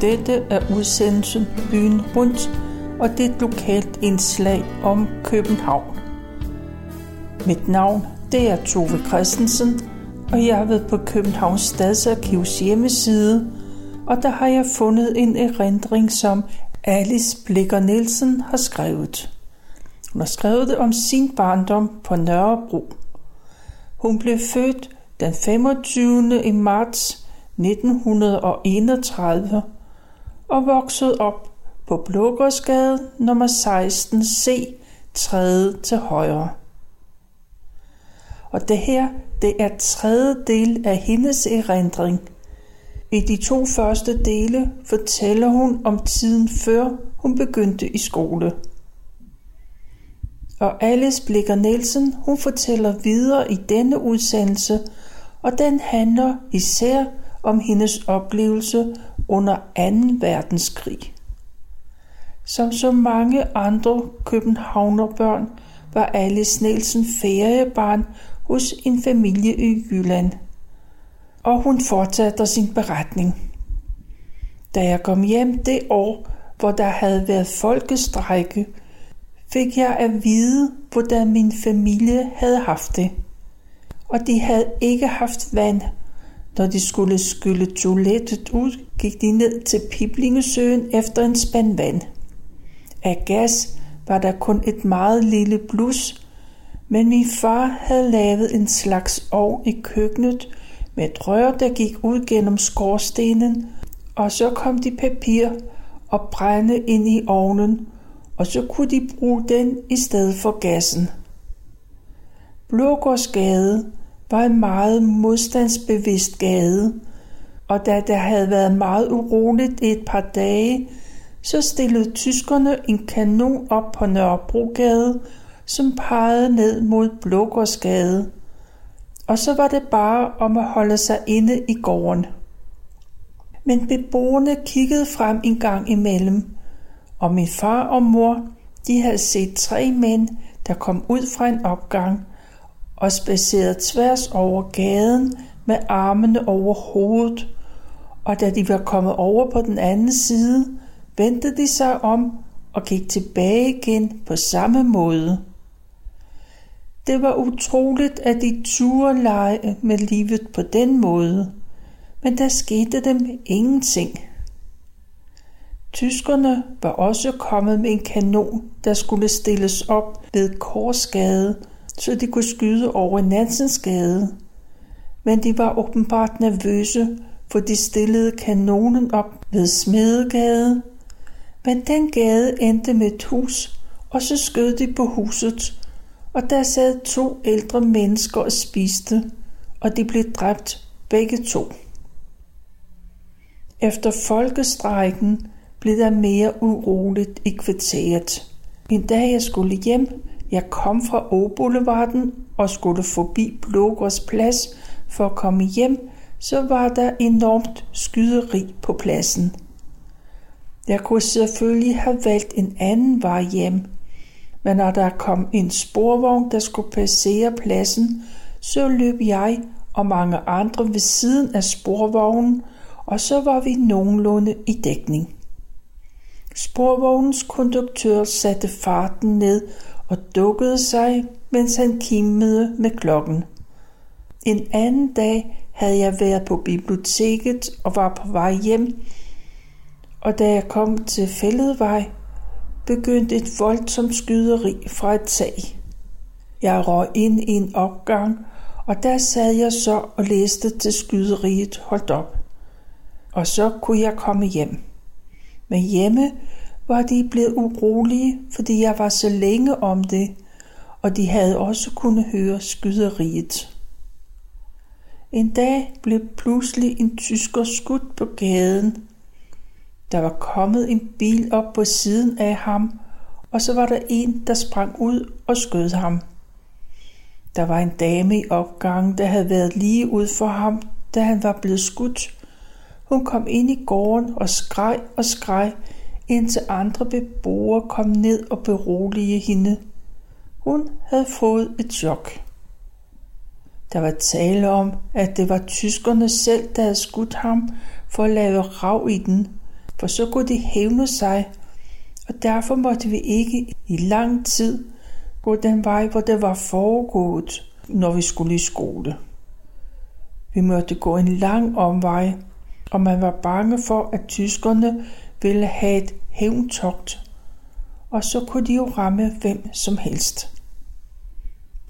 Dette er udsendelsen Byen Rundt, og det er et lokalt indslag om København. Mit navn det er Tove Christensen, og jeg har været på Københavns Stadsarkivs hjemmeside, og der har jeg fundet en erindring, som Alice Blikker Nielsen har skrevet. Hun har skrevet det om sin barndom på Nørrebro. Hun blev født den 25. i marts 1931 og voksede op på Blågårdsgade nummer 16C, 3. til højre. Og det her, det er tredje del af hendes erindring. I de to første dele fortæller hun om tiden før hun begyndte i skole. Og Alice Blikker Nielsen, hun fortæller videre i denne udsendelse, og den handler især om hendes oplevelse under 2. verdenskrig. Som så mange andre københavnerbørn var Alice Nielsen feriebarn hos en familie i Jylland. Og hun fortsatte sin beretning. Da jeg kom hjem det år, hvor der havde været folkestrække, fik jeg at vide, hvordan min familie havde haft det. Og de havde ikke haft vand. Når de skulle skylle toilettet ud, gik de ned til Piblingesøen efter en spand vand. Af gas var der kun et meget lille blus, men min far havde lavet en slags ovn i køkkenet med et rør, der gik ud gennem skorstenen, og så kom de papir og brænde ind i ovnen, og så kunne de bruge den i stedet for gassen. Blågårdsgade var en meget modstandsbevidst gade, og da der havde været meget uroligt i et par dage, så stillede tyskerne en kanon op på Nørrebrogade som pegede ned mod Blågårdsgade. Og så var det bare om at holde sig inde i gården. Men beboerne kiggede frem en gang imellem, og min far og mor, de havde set tre mænd, der kom ud fra en opgang og spacerede tværs over gaden med armene over hovedet, og da de var kommet over på den anden side, vendte de sig om og gik tilbage igen på samme måde. Det var utroligt, at de turde lege med livet på den måde, men der skete dem ingenting. Tyskerne var også kommet med en kanon, der skulle stilles op ved Korsgade, så de kunne skyde over Nansensgade. Men de var åbenbart nervøse, for de stillede kanonen op ved Smedegade. Men den gade endte med et hus, og så skød de på huset, og der sad to ældre mennesker og spiste, og de blev dræbt begge to. Efter folkestrækken blev der mere uroligt i kvarteret. En dag jeg skulle hjem, jeg kom fra Åboulevarden og skulle forbi Blågårds plads for at komme hjem, så var der enormt skyderi på pladsen. Jeg kunne selvfølgelig have valgt en anden vej hjem, men når der kom en sporvogn, der skulle passere pladsen, så løb jeg og mange andre ved siden af sporvognen, og så var vi nogenlunde i dækning. Sporvognens konduktør satte farten ned og dukkede sig, mens han kimmede med klokken. En anden dag havde jeg været på biblioteket og var på vej hjem, og da jeg kom til Fælledvej, begyndte et voldsomt skyderi fra et tag. Jeg røg ind i en opgang, og der sad jeg så og læste til skyderiet holdt op. Og så kunne jeg komme hjem. Men hjemme var de blevet urolige, fordi jeg var så længe om det, og de havde også kunnet høre skyderiet. En dag blev pludselig en tysker skudt på gaden, der var kommet en bil op på siden af ham, og så var der en, der sprang ud og skød ham. Der var en dame i opgangen, der havde været lige ud for ham, da han var blevet skudt. Hun kom ind i gården og skreg og skreg, indtil andre beboere kom ned og berolige hende. Hun havde fået et chok. Der var tale om, at det var tyskerne selv, der havde skudt ham for at lave rav i den, for så kunne de hævne sig, og derfor måtte vi ikke i lang tid gå den vej, hvor det var foregået, når vi skulle i skole. Vi måtte gå en lang omvej, og man var bange for, at tyskerne ville have et hævntogt, og så kunne de jo ramme hvem som helst.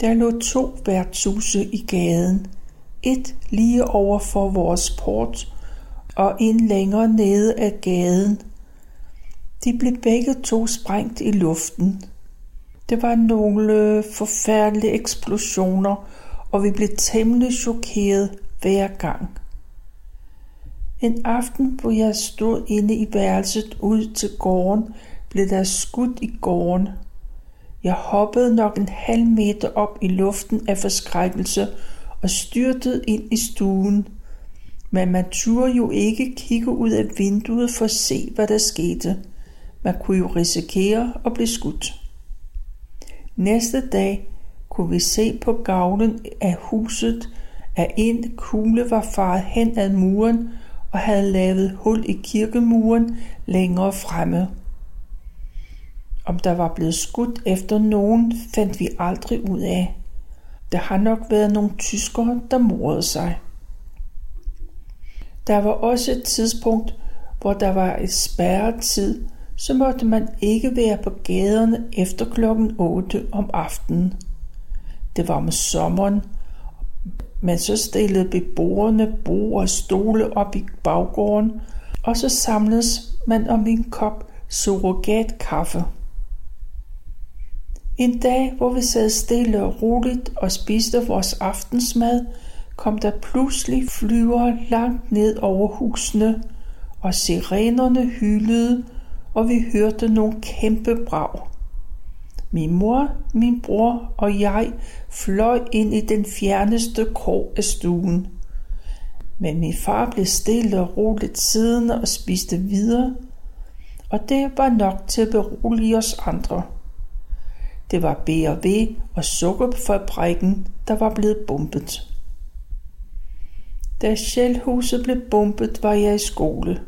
Der lå to værtshuse i gaden. Et lige over for vores port, og en længere nede af gaden. De blev begge to sprængt i luften. Det var nogle forfærdelige eksplosioner, og vi blev temmelig chokeret hver gang. En aften, hvor jeg stod inde i værelset ud til gården, blev der skudt i gården. Jeg hoppede nok en halv meter op i luften af forskrækkelse og styrtede ind i stuen. Men man turde jo ikke kigge ud af vinduet for at se, hvad der skete. Man kunne jo risikere at blive skudt. Næste dag kunne vi se på gavlen af huset, at en kugle var faret hen ad muren og havde lavet hul i kirkemuren længere fremme. Om der var blevet skudt efter nogen, fandt vi aldrig ud af. Der har nok været nogle tyskere, der morede sig. Der var også et tidspunkt, hvor der var et spærretid, så måtte man ikke være på gaderne efter klokken 8 om aftenen. Det var om sommeren, men så stillede beboerne bord og stole op i baggården, og så samledes man om en kop surrogatkaffe. En dag, hvor vi sad stille og roligt og spiste vores aftensmad, kom der pludselig flyver langt ned over husene, og sirenerne hylede, og vi hørte nogle kæmpe brag. Min mor, min bror og jeg fløj ind i den fjerneste krog af stuen. Men min far blev stille og roligt siddende og spiste videre, og det var nok til at berolige os andre. Det var B&V og sukkerfabrikken, der var blevet bombet. Da Shellhuset blev bombet, var jeg i skole.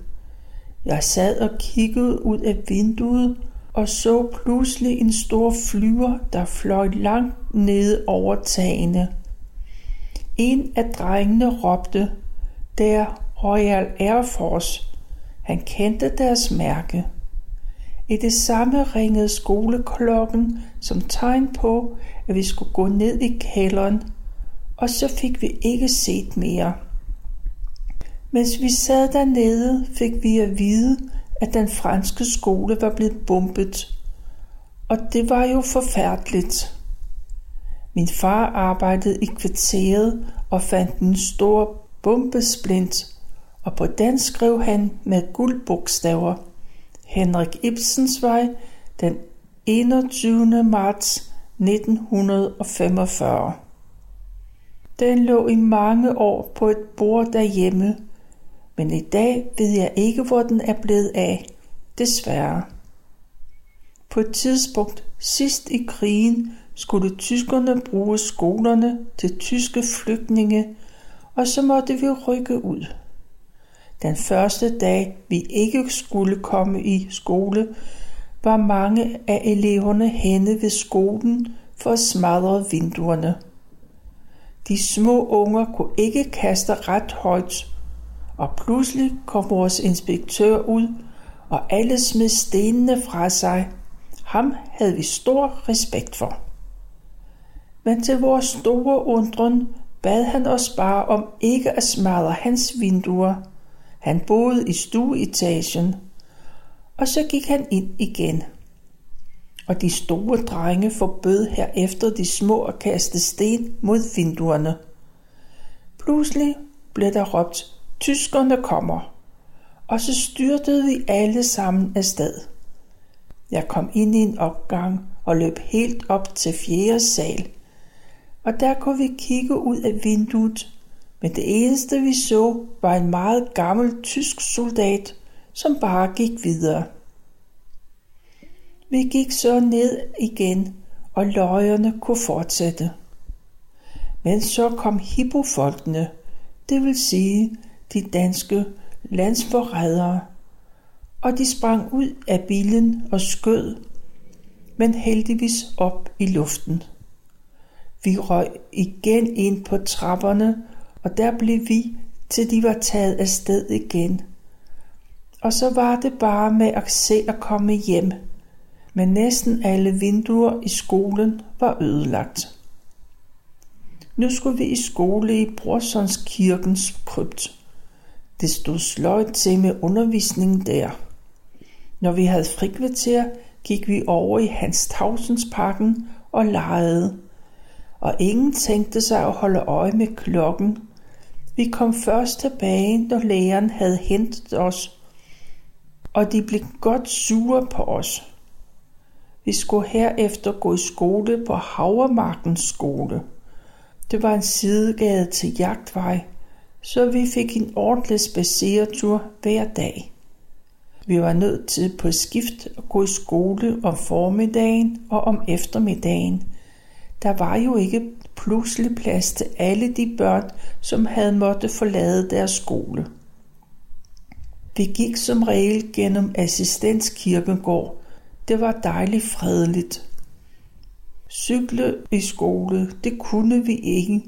Jeg sad og kiggede ud af vinduet og så pludselig en stor flyver, der fløj langt ned over tagene. En af drengene råbte, der Royal Air Force. Han kendte deres mærke. I det samme ringede skoleklokken som tegn på, at vi skulle gå ned i kælderen, og så fik vi ikke set mere. Mens vi sad dernede, fik vi at vide, at den franske skole var blevet bombet. Og det var jo forfærdeligt. Min far arbejdede i kvarteret og fandt en stor bombesplint, og på den skrev han med guldbogstaver Henrik Ibsens vej den 21. marts 1945. Den lå i mange år på et bord derhjemme, men i dag ved jeg ikke, hvor den er blevet af. Desværre. På et tidspunkt sidst i krigen skulle tyskerne bruge skolerne til tyske flygtninge, og så måtte vi rykke ud. Den første dag, vi ikke skulle komme i skole, var mange af eleverne henne ved skolen for at smadre vinduerne. De små unger kunne ikke kaste ret højt, og pludselig kom vores inspektør ud, og alle smed stenene fra sig. Ham havde vi stor respekt for. Men til vores store undren bad han os bare om ikke at smadre hans vinduer. Han boede i stueetagen, og så gik han ind igen. Og de store drenge forbød herefter de små at kaste sten mod vinduerne. Pludselig blev der råbt Tyskerne kommer. Og så styrtede vi alle sammen afsted. Jeg kom ind i en opgang og løb helt op til fjerde sal. Og der kunne vi kigge ud af vinduet, men det eneste vi så var en meget gammel tysk soldat, som bare gik videre. Vi gik så ned igen, og løjerne kunne fortsætte. Men så kom hippofolkene, det vil sige de danske landsforrædere, og de sprang ud af bilen og skød, men heldigvis op i luften. Vi røg igen ind på trapperne, og der blev vi, til de var taget af sted igen. Og så var det bare med at se at komme hjem, men næsten alle vinduer i skolen var ødelagt. Nu skulle vi i skole i Brorsons kirkens krypt. Det stod sløjt til med undervisningen der. Når vi havde frikvarter, gik vi over i Hans Tausensparken og legede. Og ingen tænkte sig at holde øje med klokken. Vi kom først tilbage, når læreren havde hentet os, og de blev godt sure på os. Vi skulle herefter gå i skole på Havermarkens skole. Det var en sidegade til jagtvej, så vi fik en ordentlig spaceretur hver dag. Vi var nødt til på skift at gå i skole om formiddagen og om eftermiddagen. Der var jo ikke pludselig plads til alle de børn, som havde måtte forlade deres skole. Vi gik som regel gennem assistenskirkegård. Det var dejligt fredeligt. Cykle i skole, det kunne vi ikke,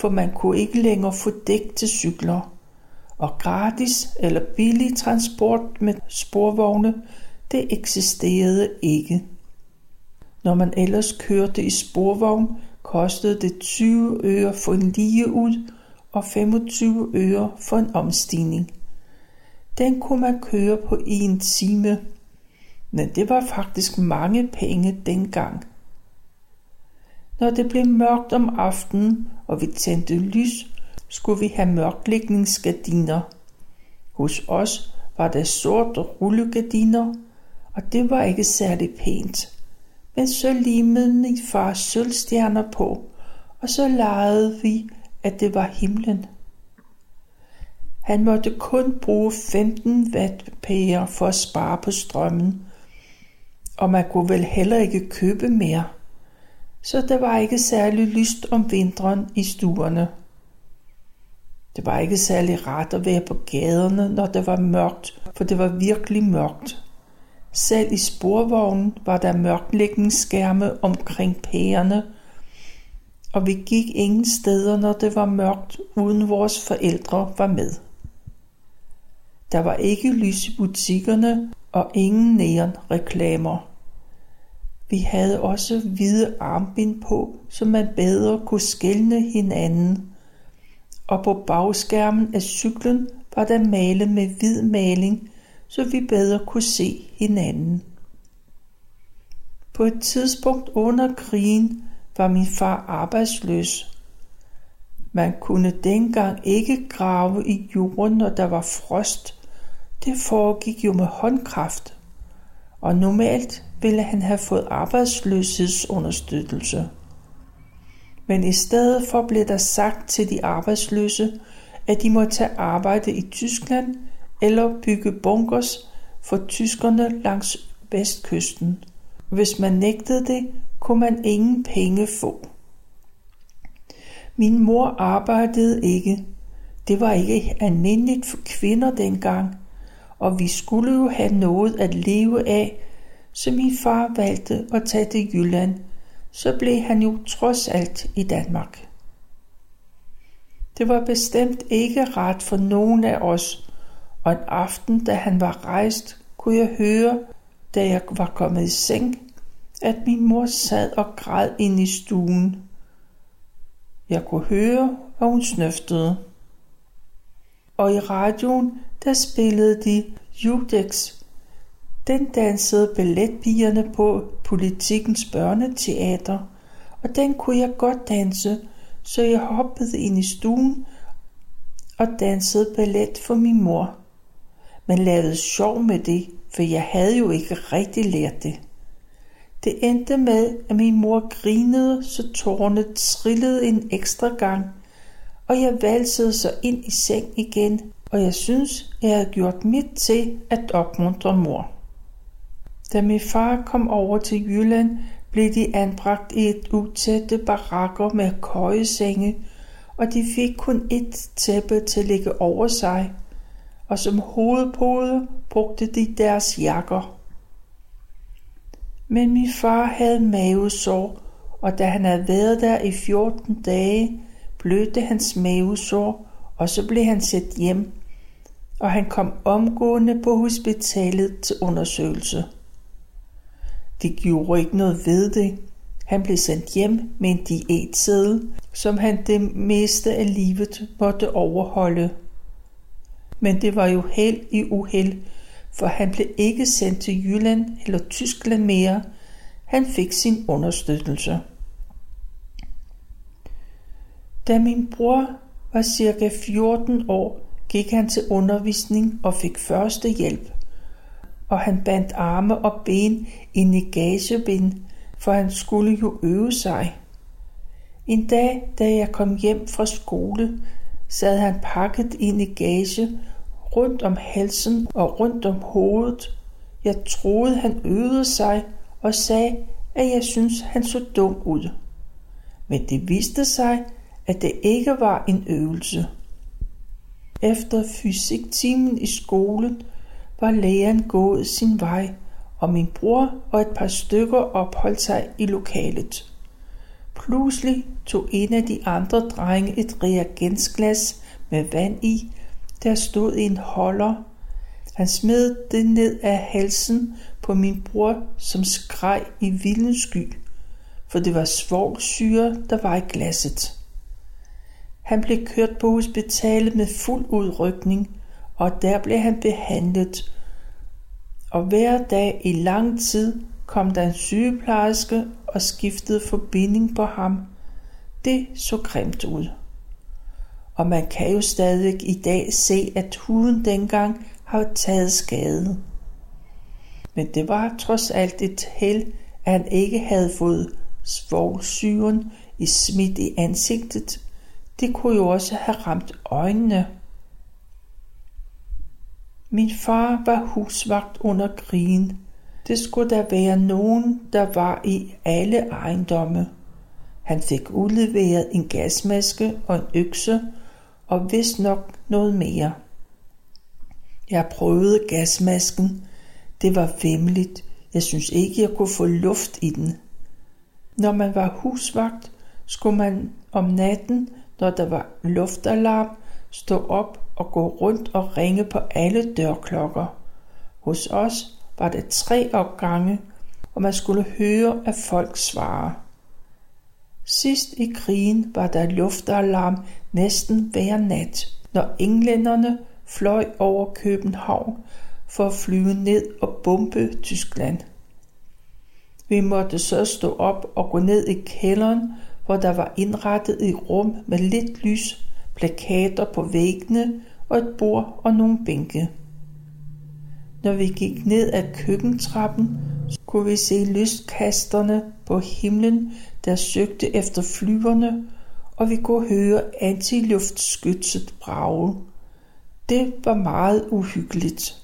for man kunne ikke længere få dæk til cykler. Og gratis eller billig transport med sporvogne, det eksisterede ikke. Når man ellers kørte i sporvogn, kostede det 20 øre for en lige ud og 25 øre for en omstigning. Den kunne man køre på en time, men det var faktisk mange penge dengang. Når det blev mørkt om aftenen, og vi tændte lys, skulle vi have mørklægningsgardiner. Hos os var der sorte rullegardiner, og det var ikke særlig pænt. Men så limede min far sølvstjerner på, og så legede vi, at det var himlen. Han måtte kun bruge 15 wattpærer for at spare på strømmen, og man kunne vel heller ikke købe mere så der var ikke særlig lyst om vinteren i stuerne. Det var ikke særlig rart at være på gaderne, når det var mørkt, for det var virkelig mørkt. Selv i sporvognen var der mørklægningsskærme omkring pærerne, og vi gik ingen steder, når det var mørkt, uden vores forældre var med. Der var ikke lys i butikkerne og ingen neonreklamer. Vi havde også hvide armbind på, så man bedre kunne skælne hinanden. Og på bagskærmen af cyklen var der malet med hvid maling, så vi bedre kunne se hinanden. På et tidspunkt under krigen var min far arbejdsløs. Man kunne dengang ikke grave i jorden, når der var frost. Det foregik jo med håndkraft. Og normalt ville han have fået arbejdsløshedsunderstøttelse. Men i stedet for blev der sagt til de arbejdsløse, at de må tage arbejde i Tyskland eller bygge bunkers for tyskerne langs vestkysten. Hvis man nægtede det, kunne man ingen penge få. Min mor arbejdede ikke. Det var ikke almindeligt for kvinder dengang, og vi skulle jo have noget at leve af, så min far valgte at tage til Jylland, så blev han jo trods alt i Danmark. Det var bestemt ikke ret for nogen af os, og en aften, da han var rejst, kunne jeg høre, da jeg var kommet i seng, at min mor sad og græd ind i stuen. Jeg kunne høre, at hun snøftede. Og i radioen, der spillede de Judex den dansede balletpigerne på politikens børneteater, og den kunne jeg godt danse, så jeg hoppede ind i stuen og dansede ballet for min mor. Men lavede sjov med det, for jeg havde jo ikke rigtig lært det. Det endte med, at min mor grinede, så tårerne trillede en ekstra gang, og jeg valsede så ind i seng igen, og jeg synes, jeg havde gjort mit til at opmuntre mor. Da min far kom over til Jylland, blev de anbragt i et utætte barakker med køjesenge, og de fik kun et tæppe til at ligge over sig, og som hovedpode brugte de deres jakker. Men min far havde mavesår, og da han havde været der i 14 dage, blødte hans mavesår, og så blev han sendt hjem, og han kom omgående på hospitalet til undersøgelse. De gjorde ikke noget ved det. Han blev sendt hjem med en diætseddel, som han det meste af livet måtte overholde. Men det var jo held i uheld, for han blev ikke sendt til Jylland eller Tyskland mere. Han fik sin understøttelse. Da min bror var cirka 14 år, gik han til undervisning og fik første hjælp. Og han bandt arme og ben i negagebind, for han skulle jo øve sig. En dag, da jeg kom hjem fra skole, sad han pakket i negage rundt om halsen og rundt om hovedet. Jeg troede, han øvede sig og sagde, at jeg synes, han så dum ud. Men det viste sig, at det ikke var en øvelse. Efter fysiktimen i skolen var læreren gået sin vej, og min bror og et par stykker opholdt sig i lokalet. Pludselig tog en af de andre drenge et reagensglas med vand i, der stod en holder. Han smed det ned af halsen på min bror, som skreg i vildens sky, for det var svovlsyre, der var i glasset. Han blev kørt på hospitalet med fuld udrykning, og der blev han behandlet. Og hver dag i lang tid kom der en sygeplejerske og skiftede forbinding på ham. Det så grimt ud. Og man kan jo stadig i dag se, at huden dengang har taget skade. Men det var trods alt et held, at han ikke havde fået svovlsyren i smidt i ansigtet, det kunne jo også have ramt øjnene. Min far var husvagt under krigen. Det skulle der være nogen, der var i alle ejendomme. Han fik udleveret en gasmaske og en økse, og vist nok noget mere. Jeg prøvede gasmasken. Det var vemmeligt. Jeg synes ikke, jeg kunne få luft i den. Når man var husvagt, skulle man om natten når der var luftalarm, stå op og gå rundt og ringe på alle dørklokker. Hos os var det tre opgange, og man skulle høre, at folk svare. Sidst i krigen var der luftalarm næsten hver nat, når englænderne fløj over København for at flyve ned og bombe Tyskland. Vi måtte så stå op og gå ned i kælderen hvor der var indrettet et rum med lidt lys, plakater på væggene og et bord og nogle bænke. Når vi gik ned ad køkkentrappen, kunne vi se lystkasterne på himlen, der søgte efter flyverne, og vi kunne høre antiluftskytset brage. Det var meget uhyggeligt.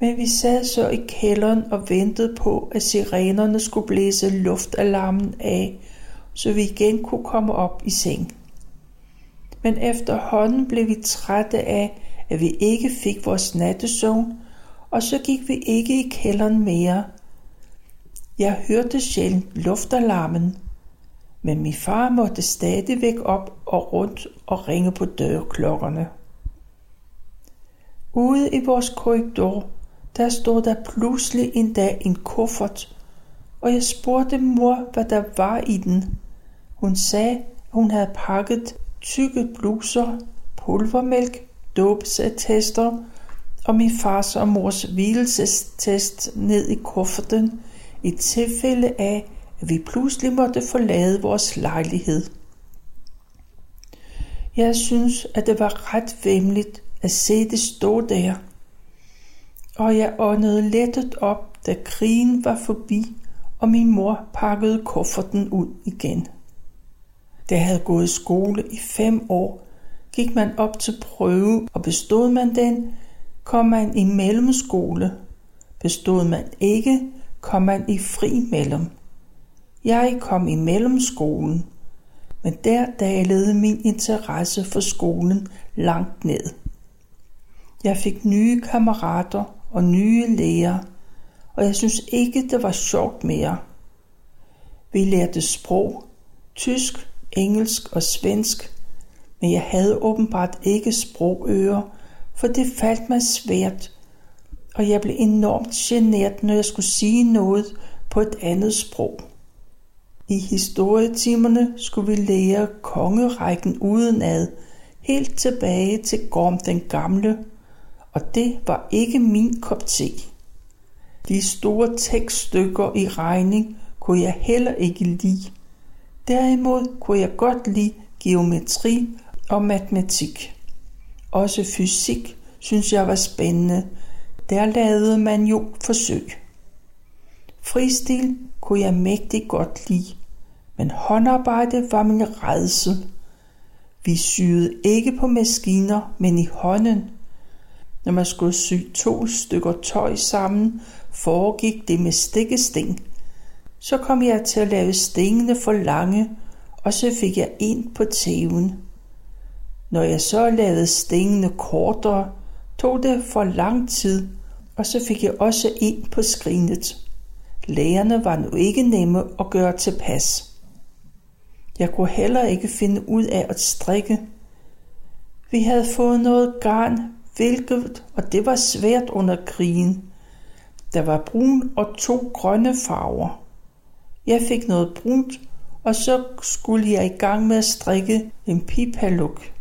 Men vi sad så i kælderen og ventede på, at sirenerne skulle blæse luftalarmen af, så vi igen kunne komme op i seng. Men efterhånden blev vi trætte af, at vi ikke fik vores nattesøvn, og så gik vi ikke i kælderen mere. Jeg hørte sjældent luftalarmen, men min far måtte stadigvæk op og rundt og ringe på dørklokkerne. Ude i vores korridor, der stod der pludselig en dag en kuffert, og jeg spurgte mor, hvad der var i den. Hun sagde, at hun havde pakket tykke bluser, pulvermælk, dåbsattester og min fars og mors hvilelsestest ned i kufferten i tilfælde af, at vi pludselig måtte forlade vores lejlighed. Jeg synes, at det var ret vemmeligt at se det stå der. Og jeg åndede lettet op, da krigen var forbi, og min mor pakkede kufferten ud igen der havde gået i skole i fem år, gik man op til prøve, og bestod man den, kom man i mellemskole. Bestod man ikke, kom man i fri mellem. Jeg kom i mellemskolen, men der dalede min interesse for skolen langt ned. Jeg fik nye kammerater og nye læger, og jeg synes ikke, det var sjovt mere. Vi lærte sprog, tysk, engelsk og svensk, men jeg havde åbenbart ikke sprogører, for det faldt mig svært, og jeg blev enormt genert, når jeg skulle sige noget på et andet sprog. I historietimerne skulle vi lære kongerækken udenad, helt tilbage til Gorm den Gamle, og det var ikke min kop te. De store tekststykker i regning kunne jeg heller ikke lide. Derimod kunne jeg godt lide geometri og matematik. Også fysik synes jeg var spændende. Der lavede man jo forsøg. Fristil kunne jeg mægtig godt lide, men håndarbejde var min redsel. Vi syede ikke på maskiner, men i hånden. Når man skulle sy to stykker tøj sammen, foregik det med stikkesting. Så kom jeg til at lave stingene for lange, og så fik jeg en på tæven. Når jeg så lavede stingene kortere, tog det for lang tid, og så fik jeg også en på skrinet. Lægerne var nu ikke nemme at gøre tilpas. Jeg kunne heller ikke finde ud af at strikke. Vi havde fået noget garn, hvilket, og det var svært under krigen. Der var brun og to grønne farver. Jeg fik noget brunt, og så skulle jeg i gang med at strikke en pipaluk.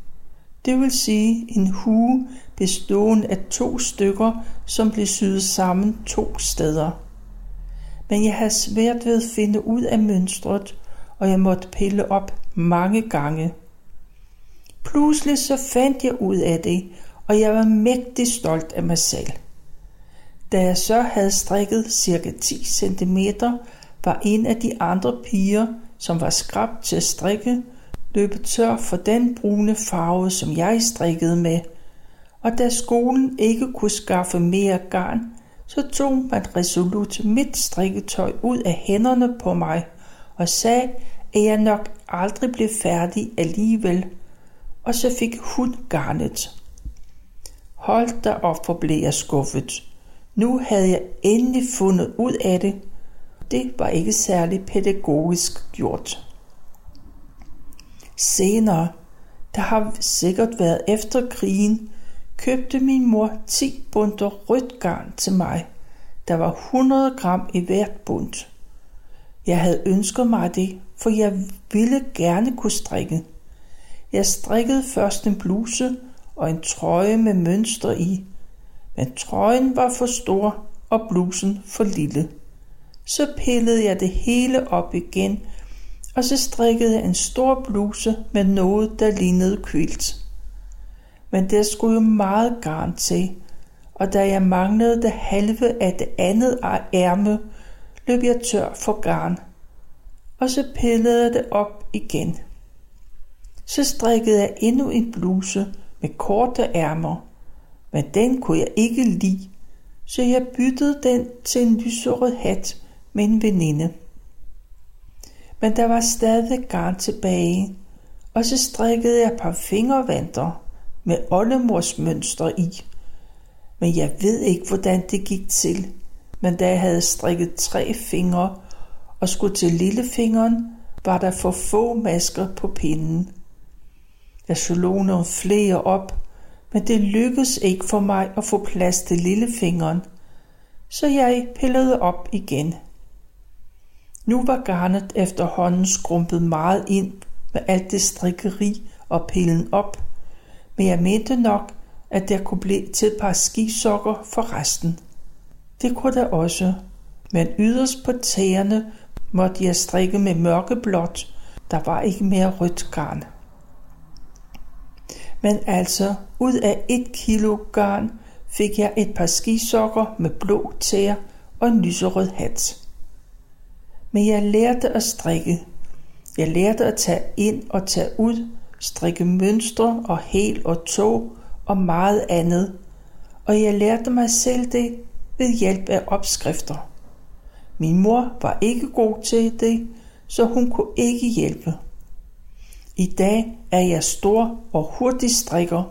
Det vil sige en hue bestående af to stykker, som blev syet sammen to steder. Men jeg havde svært ved at finde ud af mønstret, og jeg måtte pille op mange gange. Pludselig så fandt jeg ud af det, og jeg var mægtig stolt af mig selv. Da jeg så havde strikket cirka 10 cm, var en af de andre piger, som var skrabt til at strikke, løbet tør for den brune farve, som jeg strikkede med. Og da skolen ikke kunne skaffe mere garn, så tog man resolut mit strikketøj ud af hænderne på mig og sagde, at jeg nok aldrig blev færdig alligevel. Og så fik hun garnet. Hold da op, hvor blev jeg skuffet. Nu havde jeg endelig fundet ud af det. Det var ikke særlig pædagogisk gjort. Senere, der har sikkert været efter krigen, købte min mor 10 bunter rødt garn til mig. Der var 100 gram i hvert bunt. Jeg havde ønsket mig det, for jeg ville gerne kunne strikke. Jeg strikkede først en bluse og en trøje med mønster i, men trøjen var for stor og blusen for lille. Så pillede jeg det hele op igen, og så strikkede jeg en stor bluse med noget, der lignede kvilt. Men der skulle jo meget garn til, og da jeg manglede det halve af det andet ærme, løb jeg tør for garn. Og så pillede jeg det op igen. Så strikkede jeg endnu en bluse med korte ærmer, men den kunne jeg ikke lide, så jeg byttede den til en lyserød hat med en veninde. Men der var stadig garn tilbage, og så strikkede jeg et par fingervanter med oldemors mønster i. Men jeg ved ikke, hvordan det gik til. Men da jeg havde strikket tre fingre og skulle til lillefingeren, var der for få masker på pinden. Jeg slog nogle flere op, men det lykkedes ikke for mig at få plads til lillefingeren, så jeg pillede op igen. Nu var garnet efterhånden skrumpet meget ind med alt det strikkeri og pillen op, men jeg mente nok, at der kunne blive til et par skisokker for resten. Det kunne der også, men yderst på tæerne måtte jeg strikke med mørkeblåt, der var ikke mere rødt garn. Men altså, ud af et kilo garn fik jeg et par skisokker med blå tæer og en lyserød hat. Men jeg lærte at strikke. Jeg lærte at tage ind og tage ud, strikke mønstre og hel og tog og meget andet. Og jeg lærte mig selv det ved hjælp af opskrifter. Min mor var ikke god til det, så hun kunne ikke hjælpe. I dag er jeg stor og hurtig strikker,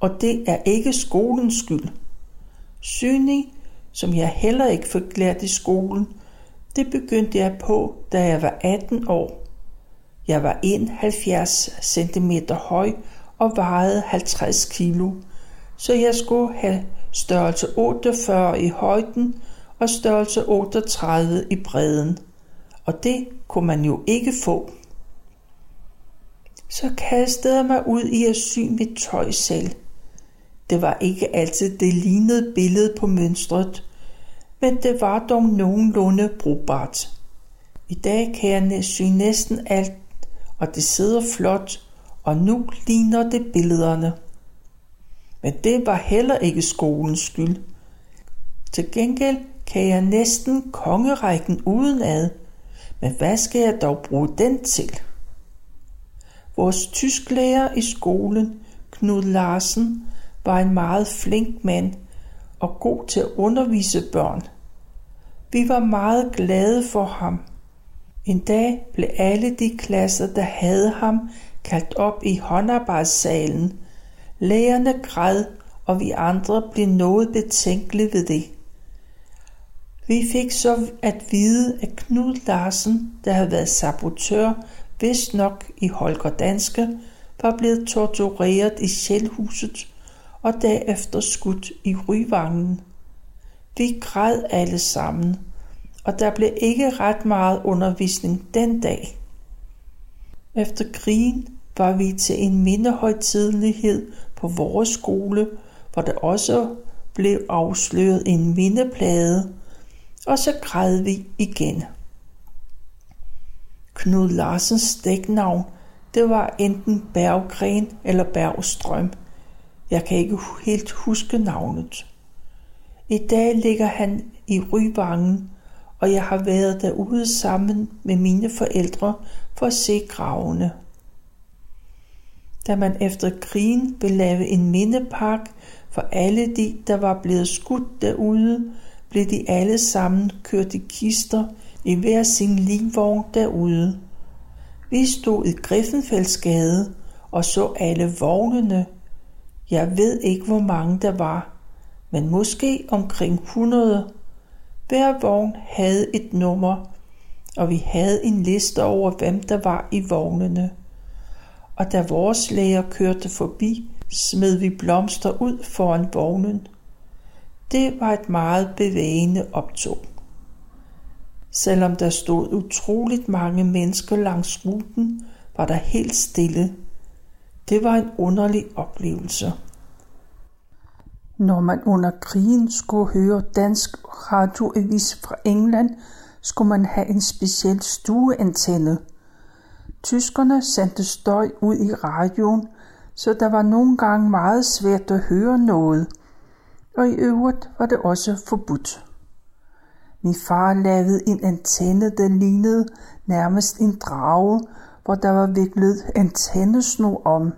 og det er ikke skolens skyld. Syning, som jeg heller ikke fik lært i skolen, det begyndte jeg på, da jeg var 18 år. Jeg var 71 cm høj og vejede 50 kilo, så jeg skulle have størrelse 48 i højden og størrelse 38 i bredden. Og det kunne man jo ikke få. Så kastede jeg mig ud i at sy mit tøj selv. Det var ikke altid det lignede billede på mønstret, men det var dog nogenlunde brugbart. I dag kan jeg sy næsten alt, og det sidder flot, og nu ligner det billederne. Men det var heller ikke skolens skyld. Til gengæld kan jeg næsten kongerækken udenad, men hvad skal jeg dog bruge den til? Vores tysklærer i skolen, Knud Larsen, var en meget flink mand og god til at undervise børn. Vi var meget glade for ham. En dag blev alle de klasser, der havde ham, kaldt op i håndarbejdssalen. Lærerne græd, og vi andre blev noget betænkelige ved det. Vi fik så at vide, at Knud Larsen, der havde været sabotør, vist nok i Holger Danske, var blevet tortureret i sjælhuset og derefter skudt i ryvangen. Vi græd alle sammen, og der blev ikke ret meget undervisning den dag. Efter krigen var vi til en mindehøjtidlighed på vores skole, hvor der også blev afsløret en mindeplade, og så græd vi igen. Knud Larsens dæknavn, det var enten Berggren eller Bergstrøm. Jeg kan ikke helt huske navnet. I dag ligger han i Rybangen, og jeg har været derude sammen med mine forældre for at se gravene. Da man efter krigen vil lave en mindepark for alle de, der var blevet skudt derude, blev de alle sammen kørt i kister i hver sin livvogn derude. Vi stod i Griffenfeldsgade og så alle vognene. Jeg ved ikke, hvor mange der var, men måske omkring 100. Hver vogn havde et nummer, og vi havde en liste over, hvem der var i vognene. Og da vores læger kørte forbi, smed vi blomster ud foran vognen. Det var et meget bevægende optog. Selvom der stod utroligt mange mennesker langs ruten, var der helt stille. Det var en underlig oplevelse. Når man under krigen skulle høre dansk radioavis fra England, skulle man have en speciel stueantenne. Tyskerne sendte støj ud i radioen, så der var nogle gange meget svært at høre noget, og i øvrigt var det også forbudt. Min far lavede en antenne, der lignede nærmest en drage, hvor der var viklet antennesnor om.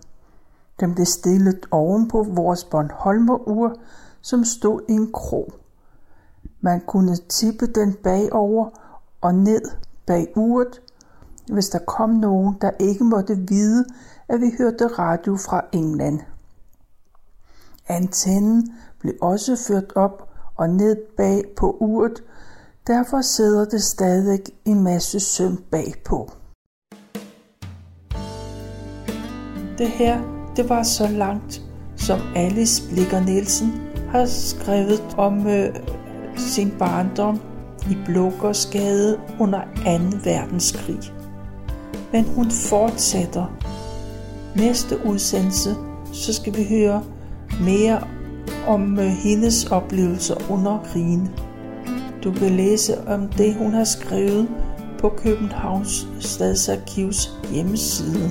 Den blev stillet oven på vores Bornholmer-ur, som stod i en krog. Man kunne tippe den bagover og ned bag uret, hvis der kom nogen, der ikke måtte vide, at vi hørte radio fra England. Antennen blev også ført op og ned bag på uret, derfor sidder det stadig en masse søm bagpå. Det her, det var så langt, som Alice Blikker Nielsen har skrevet om øh, sin barndom i Blågårdsgade under 2. verdenskrig. Men hun fortsætter. Næste udsendelse, så skal vi høre mere om øh, hendes oplevelser under krigen. Du kan læse om det, hun har skrevet på Københavns Stadsarkivs hjemmeside.